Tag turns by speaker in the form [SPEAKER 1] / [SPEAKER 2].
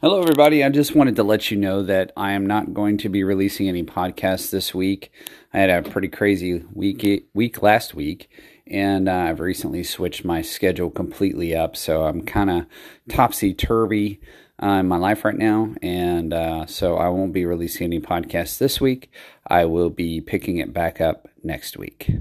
[SPEAKER 1] Hello, everybody. I just wanted to let you know that I am not going to be releasing any podcasts this week. I had a pretty crazy week week last week, and uh, I've recently switched my schedule completely up. So I'm kind of topsy turvy uh, in my life right now, and uh, so I won't be releasing any podcasts this week. I will be picking it back up next week.